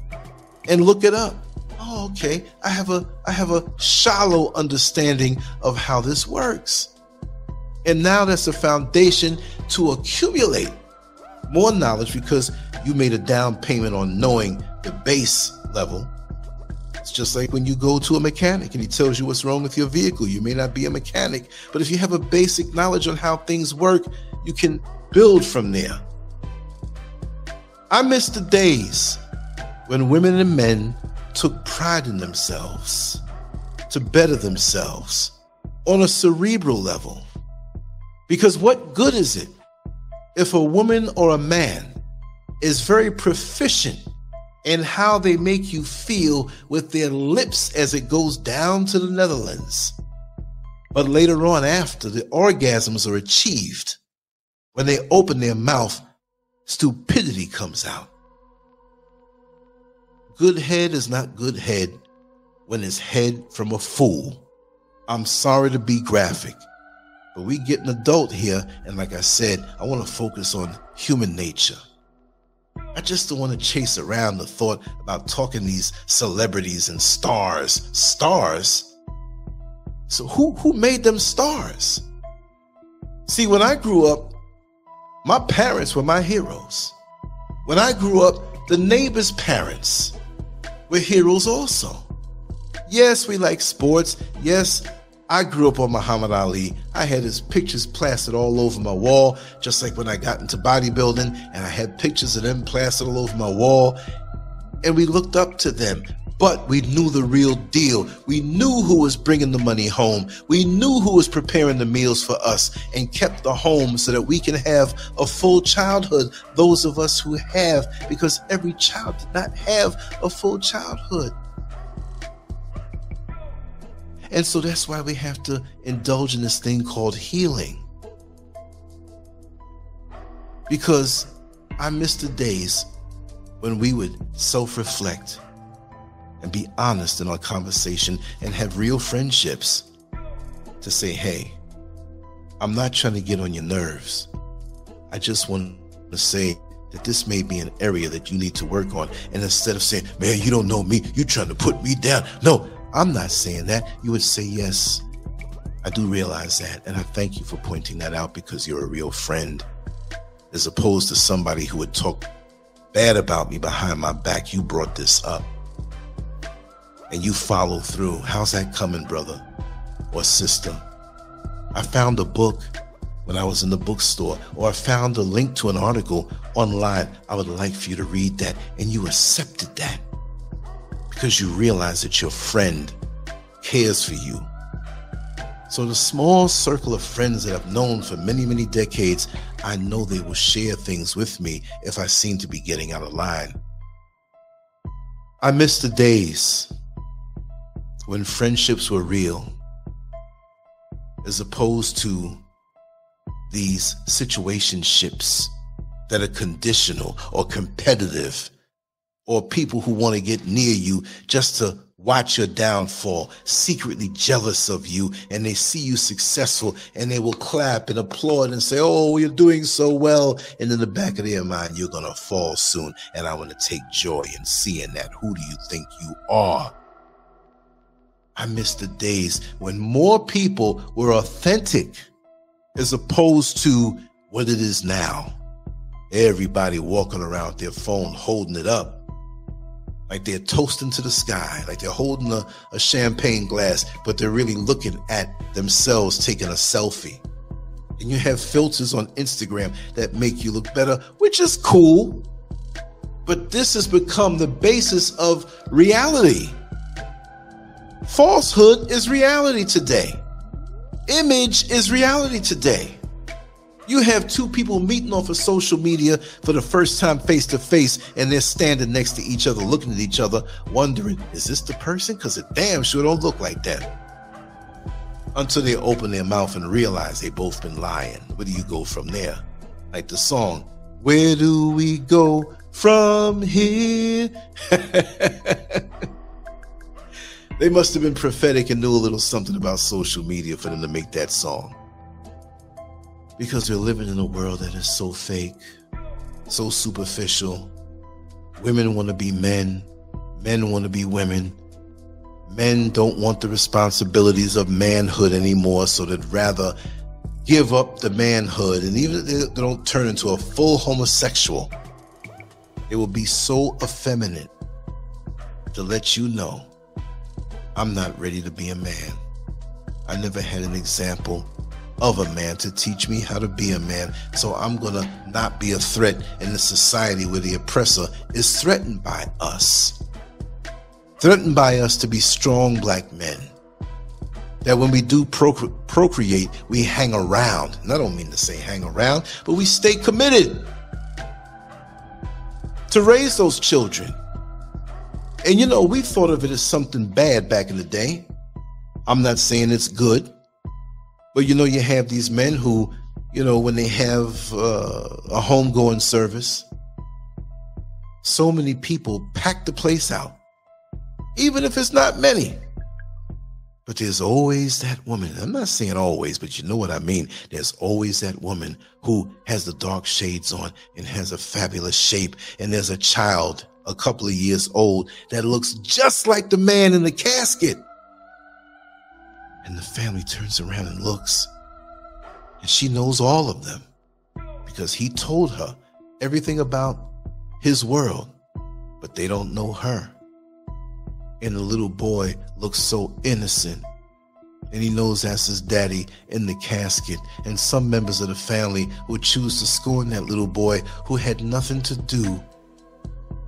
and look it up. Oh, okay. I have a I have a shallow understanding of how this works. And now that's a foundation to accumulate more knowledge because you made a down payment on knowing the base level. It's just like when you go to a mechanic and he tells you what's wrong with your vehicle. You may not be a mechanic, but if you have a basic knowledge on how things work, you can build from there. I miss the days when women and men took pride in themselves to better themselves on a cerebral level. Because what good is it if a woman or a man is very proficient in how they make you feel with their lips as it goes down to the Netherlands? But later on, after the orgasms are achieved, when they open their mouth, stupidity comes out. Good head is not good head when it's head from a fool. I'm sorry to be graphic, but we get an adult here, and like I said, I want to focus on human nature. I just don't want to chase around the thought about talking these celebrities and stars. Stars? So who who made them stars? See, when I grew up, my parents were my heroes. When I grew up, the neighbors' parents were heroes also. Yes, we like sports. Yes, I grew up on Muhammad Ali. I had his pictures plastered all over my wall, just like when I got into bodybuilding, and I had pictures of them plastered all over my wall. And we looked up to them. But we knew the real deal. We knew who was bringing the money home. We knew who was preparing the meals for us and kept the home so that we can have a full childhood. Those of us who have, because every child did not have a full childhood. And so that's why we have to indulge in this thing called healing. Because I miss the days when we would self reflect and be honest in our conversation and have real friendships to say, hey, I'm not trying to get on your nerves. I just want to say that this may be an area that you need to work on. And instead of saying, man, you don't know me, you're trying to put me down. No, I'm not saying that. You would say, yes, I do realize that. And I thank you for pointing that out because you're a real friend. As opposed to somebody who would talk bad about me behind my back, you brought this up and you follow through. How's that coming, brother or sister? I found a book when I was in the bookstore, or I found a link to an article online. I would like for you to read that, and you accepted that because you realize that your friend cares for you. So, the small circle of friends that I've known for many, many decades, I know they will share things with me if I seem to be getting out of line. I miss the days when friendships were real, as opposed to these situationships that are conditional or competitive, or people who want to get near you just to watch your downfall, secretly jealous of you, and they see you successful and they will clap and applaud and say, Oh, you're doing so well. And in the back of their mind, you're going to fall soon. And I want to take joy in seeing that. Who do you think you are? I miss the days when more people were authentic as opposed to what it is now. Everybody walking around their phone holding it up. Like they're toasting to the sky, like they're holding a, a champagne glass, but they're really looking at themselves taking a selfie. And you have filters on Instagram that make you look better, which is cool. But this has become the basis of reality. Falsehood is reality today. Image is reality today. You have two people meeting off of social media for the first time face to face, and they're standing next to each other, looking at each other, wondering, is this the person? Because it damn sure don't look like that. Until they open their mouth and realize they both been lying. Where do you go from there? Like the song, Where do we go from here? they must have been prophetic and knew a little something about social media for them to make that song because we're living in a world that is so fake, so superficial. Women want to be men, men want to be women. Men don't want the responsibilities of manhood anymore, so they'd rather give up the manhood. And even if they don't turn into a full homosexual, it will be so effeminate to let you know I'm not ready to be a man. I never had an example of a man to teach me how to be a man. So I'm going to not be a threat in the society where the oppressor is threatened by us. Threatened by us to be strong black men. That when we do procre- procreate, we hang around. And I don't mean to say hang around, but we stay committed to raise those children. And you know, we thought of it as something bad back in the day. I'm not saying it's good. But you know, you have these men who, you know, when they have uh, a homegoing service, so many people pack the place out, even if it's not many. But there's always that woman. I'm not saying always, but you know what I mean. There's always that woman who has the dark shades on and has a fabulous shape. And there's a child, a couple of years old, that looks just like the man in the casket. And the family turns around and looks. And she knows all of them because he told her everything about his world, but they don't know her. And the little boy looks so innocent. And he knows that's his daddy in the casket. And some members of the family would choose to scorn that little boy who had nothing to do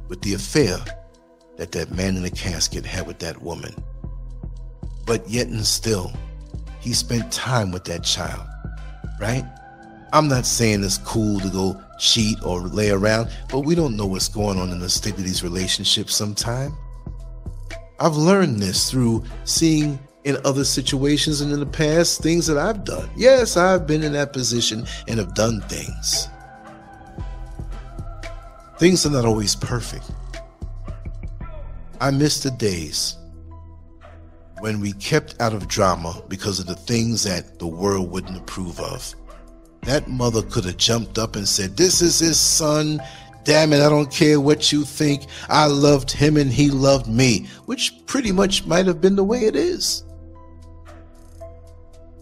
with the affair that that man in the casket had with that woman. But yet and still, he spent time with that child, right? I'm not saying it's cool to go cheat or lay around, but we don't know what's going on in the state of these relationships sometime. I've learned this through seeing in other situations and in the past things that I've done. Yes, I've been in that position and have done things. Things are not always perfect. I miss the days when we kept out of drama because of the things that the world wouldn't approve of. That mother could have jumped up and said, This is his son. Damn it, I don't care what you think. I loved him and he loved me, which pretty much might have been the way it is.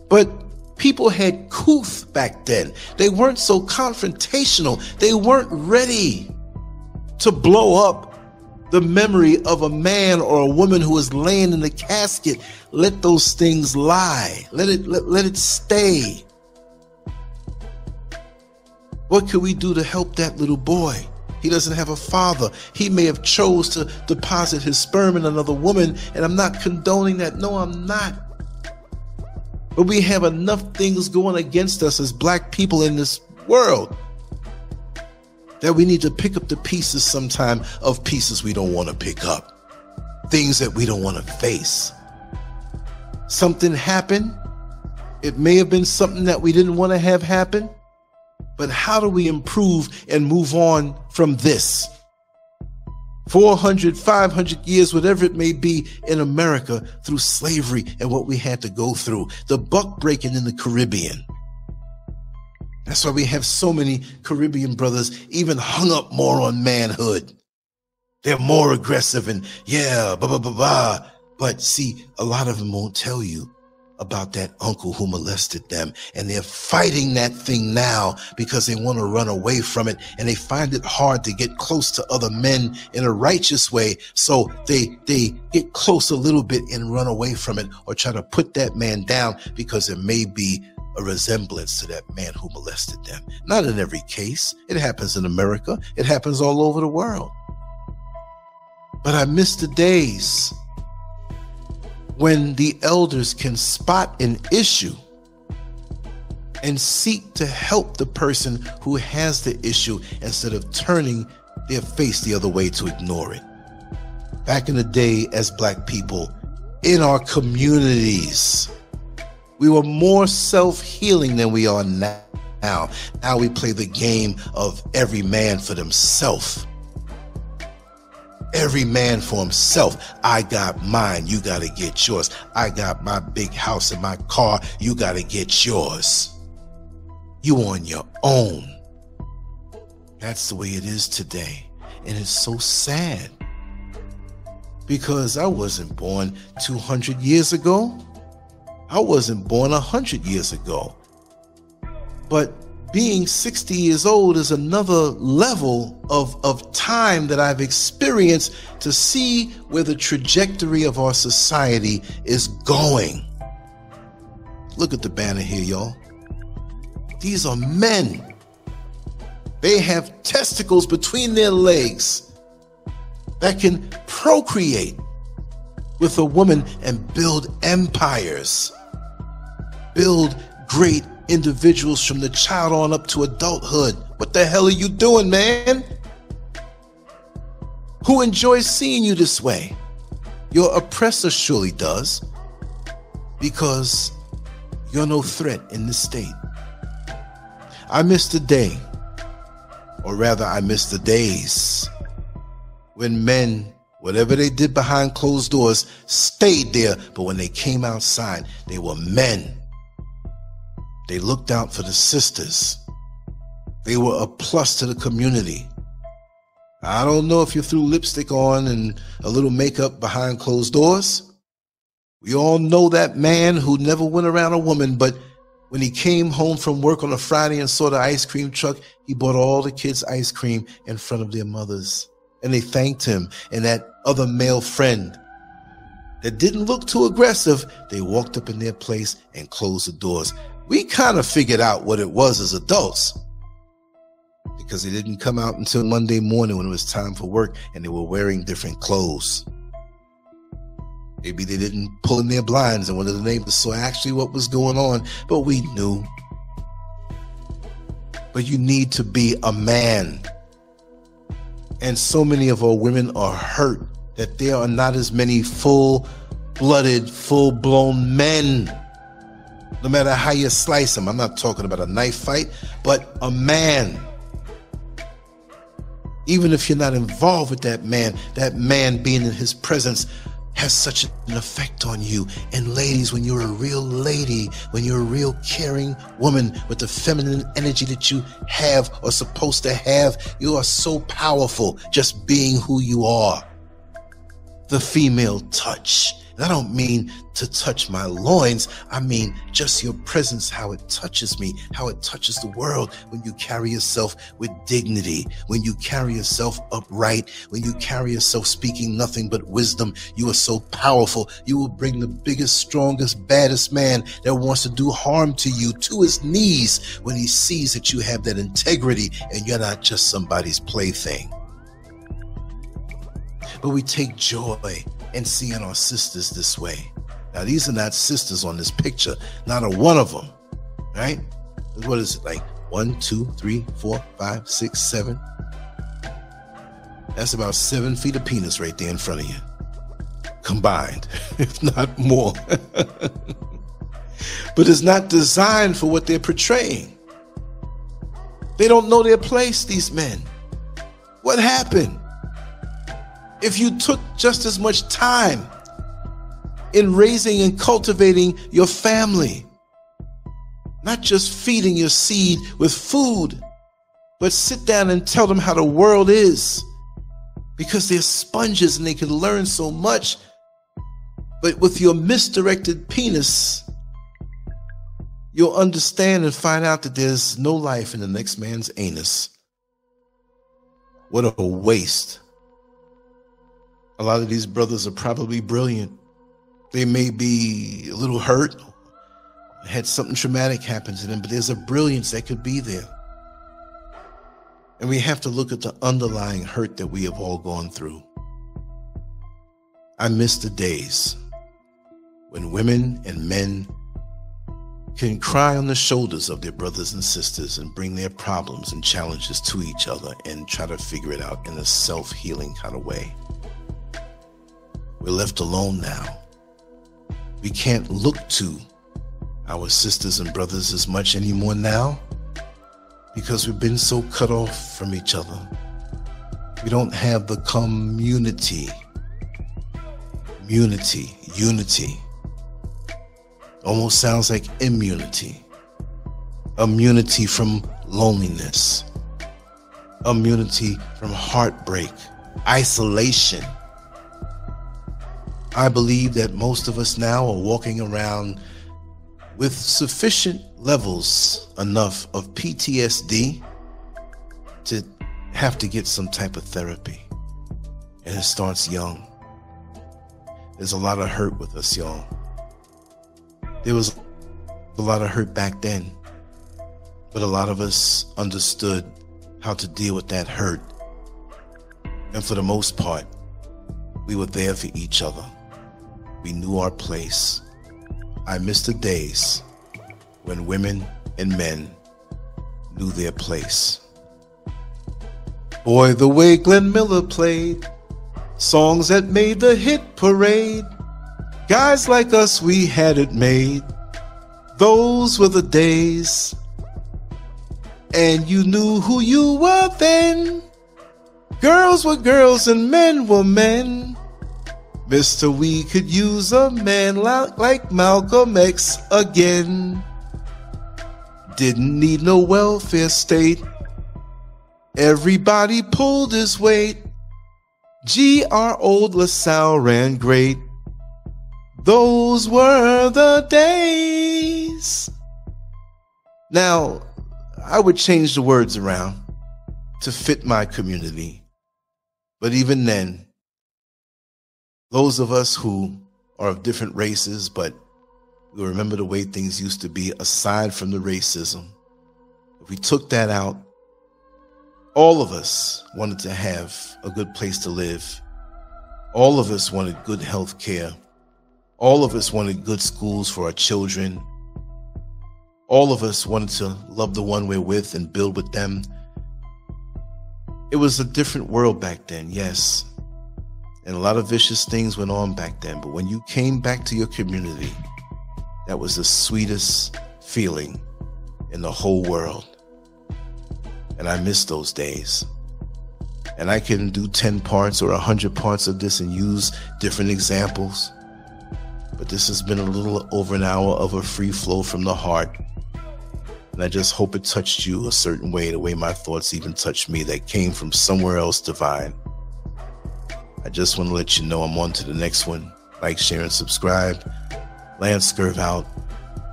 But people had couth back then. They weren't so confrontational. They weren't ready to blow up the memory of a man or a woman who is laying in the casket. Let those things lie. Let it let, let it stay. What can we do to help that little boy? He doesn't have a father. He may have chose to deposit his sperm in another woman, and I'm not condoning that. No, I'm not. But we have enough things going against us as black people in this world that we need to pick up the pieces sometime of pieces we don't want to pick up, things that we don't want to face. Something happened. It may have been something that we didn't want to have happen, but how do we improve and move on from this? 400, 500 years, whatever it may be in America through slavery and what we had to go through, the buck breaking in the Caribbean that's why we have so many Caribbean brothers even hung up more on manhood. They're more aggressive and yeah, blah, blah, blah, blah. But see, a lot of them won't tell you about that uncle who molested them and they're fighting that thing now because they want to run away from it and they find it hard to get close to other men in a righteous way so they they get close a little bit and run away from it or try to put that man down because it may be a resemblance to that man who molested them. Not in every case. It happens in america. It happens all over the world. But i miss the days when the elders can spot an issue and seek to help the person who has the issue instead of turning their face the other way to ignore it. Back in the day, as black people in our communities, we were more self healing than we are now. Now we play the game of every man for themselves every man for himself. I got mine, you got to get yours. I got my big house and my car, you got to get yours. You on your own. That's the way it is today. And it's so sad because I wasn't born 200 years ago. I wasn't born 100 years ago. But being 60 years old is another level of, of time that I've experienced to see where the trajectory of our society is going. Look at the banner here, y'all. These are men. They have testicles between their legs that can procreate with a woman and build empires, build great individuals from the child on up to adulthood. What the hell are you doing, man? Who enjoys seeing you this way? Your oppressor surely does, because you're no threat in this state. I miss the day, or rather, I miss the days when men, whatever they did behind closed doors, stayed there, but when they came outside, they were men they looked out for the sisters. They were a plus to the community. I don't know if you threw lipstick on and a little makeup behind closed doors. We all know that man who never went around a woman, but when he came home from work on a Friday and saw the ice cream truck, he bought all the kids ice cream in front of their mothers. And they thanked him. And that other male friend that didn't look too aggressive, they walked up in their place and closed the doors we kind of figured out what it was as adults because they didn't come out until Monday morning when it was time for work and they were wearing different clothes. Maybe they didn't pull in their blinds and one of the neighbors saw actually what was going on, but we knew. But you need to be a man. And so many of our women are hurt that there are not as many full blooded, full blown men no matter how you slice them, I'm not talking about a knife fight, but a man. Even if you're not involved with that man, that man being in his presence has such an effect on you. And ladies, when you're a real lady, when you're a real caring woman with the feminine energy that you have or supposed to have, you are so powerful just being who you are. The female touch and I don't mean to touch my loins. I mean just your presence, how it touches me, how it touches the world when you carry yourself with dignity, when you carry yourself upright, when you carry yourself speaking nothing but wisdom. You are so powerful. You will bring the biggest, strongest, baddest man that wants to do harm to you to his knees when he sees that you have that integrity and you're not just somebody's plaything. But we take joy in seeing our sisters this way. Now, these are not sisters on this picture, not a one of them, right? What is it like? One, two, three, four, five, six, seven. That's about seven feet of penis right there in front of you, combined, if not more. but it's not designed for what they're portraying. They don't know their place, these men. What happened? If you took just as much time in raising and cultivating your family, not just feeding your seed with food, but sit down and tell them how the world is because they're sponges and they can learn so much. But with your misdirected penis, you'll understand and find out that there's no life in the next man's anus. What a waste. A lot of these brothers are probably brilliant. They may be a little hurt, had something traumatic happen to them, but there's a brilliance that could be there. And we have to look at the underlying hurt that we have all gone through. I miss the days when women and men can cry on the shoulders of their brothers and sisters and bring their problems and challenges to each other and try to figure it out in a self healing kind of way. We're left alone now. We can't look to our sisters and brothers as much anymore now because we've been so cut off from each other. We don't have the community, unity, unity. Almost sounds like immunity. Immunity from loneliness. Immunity from heartbreak, isolation. I believe that most of us now are walking around with sufficient levels enough of PTSD to have to get some type of therapy. And it starts young. There's a lot of hurt with us, y'all. There was a lot of hurt back then, but a lot of us understood how to deal with that hurt. And for the most part, we were there for each other. We knew our place. I miss the days when women and men knew their place. Boy, the way Glenn Miller played songs that made the hit parade. Guys like us, we had it made. Those were the days. And you knew who you were then. Girls were girls and men were men. Mister, we could use a man like Malcolm X again. Didn't need no welfare state. Everybody pulled his weight. G.R. Old LaSalle ran great. Those were the days. Now, I would change the words around to fit my community. But even then, those of us who are of different races, but we remember the way things used to be aside from the racism, if we took that out, all of us wanted to have a good place to live. All of us wanted good health care. All of us wanted good schools for our children. All of us wanted to love the one we're with and build with them. It was a different world back then, yes. And a lot of vicious things went on back then. But when you came back to your community, that was the sweetest feeling in the whole world. And I miss those days. And I can do 10 parts or 100 parts of this and use different examples. But this has been a little over an hour of a free flow from the heart. And I just hope it touched you a certain way, the way my thoughts even touched me, that came from somewhere else divine. I just want to let you know I'm on to the next one. Like, share, and subscribe. Lance Scurv out.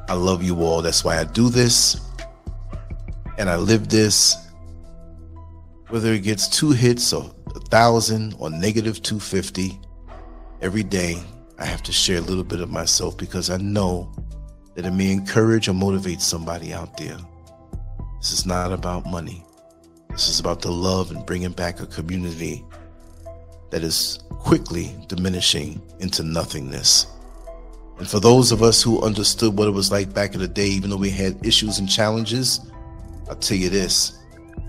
I love you all. That's why I do this. And I live this. Whether it gets two hits or a thousand or negative 250, every day I have to share a little bit of myself because I know that it may encourage or motivate somebody out there. This is not about money. This is about the love and bringing back a community that is quickly diminishing into nothingness. And for those of us who understood what it was like back in the day, even though we had issues and challenges, I'll tell you this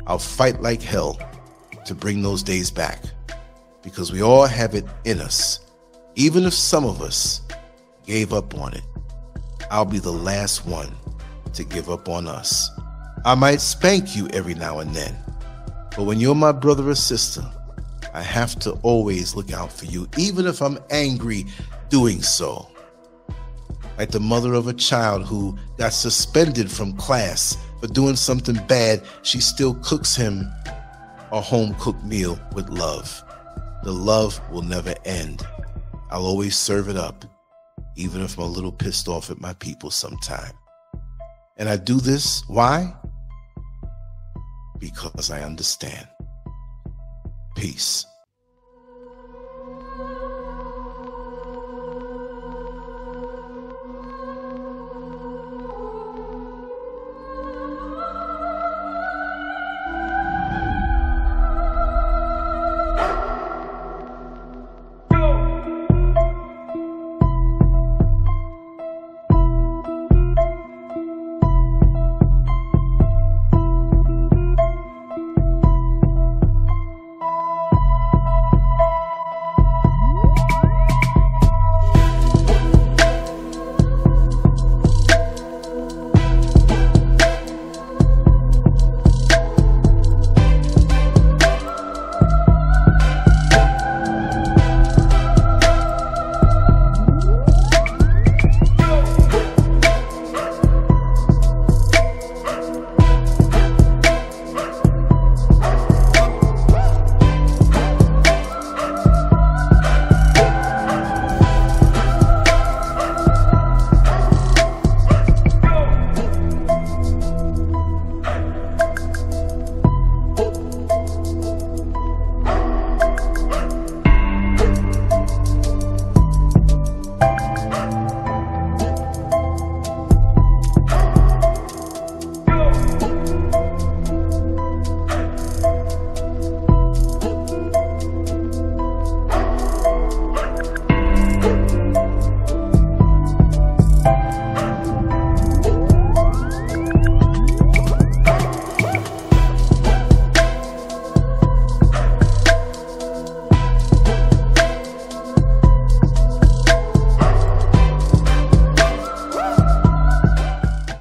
I'll fight like hell to bring those days back because we all have it in us. Even if some of us gave up on it, I'll be the last one to give up on us. I might spank you every now and then, but when you're my brother or sister, I have to always look out for you, even if I'm angry doing so. Like the mother of a child who got suspended from class for doing something bad, she still cooks him a home cooked meal with love. The love will never end. I'll always serve it up, even if I'm a little pissed off at my people sometime. And I do this, why? Because I understand. Peace.